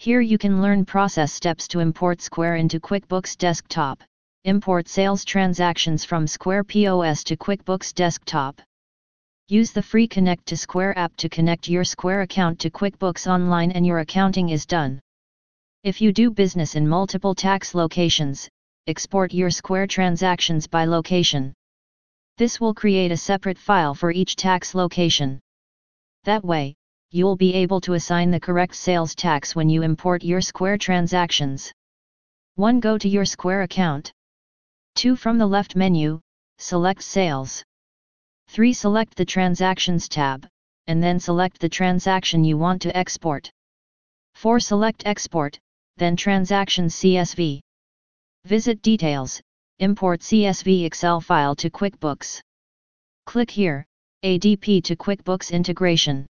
Here you can learn process steps to import Square into QuickBooks Desktop, import sales transactions from Square POS to QuickBooks Desktop. Use the free Connect to Square app to connect your Square account to QuickBooks Online and your accounting is done. If you do business in multiple tax locations, export your Square transactions by location. This will create a separate file for each tax location. That way, you'll be able to assign the correct sales tax when you import your Square transactions. 1. Go to your Square account. 2. From the left menu, select Sales. 3. Select the Transactions tab, and then select the transaction you want to export. 4. Select Export, then Transactions CSV. Visit Details, import CSV Excel file to QuickBooks. Click here, ADP to QuickBooks integration.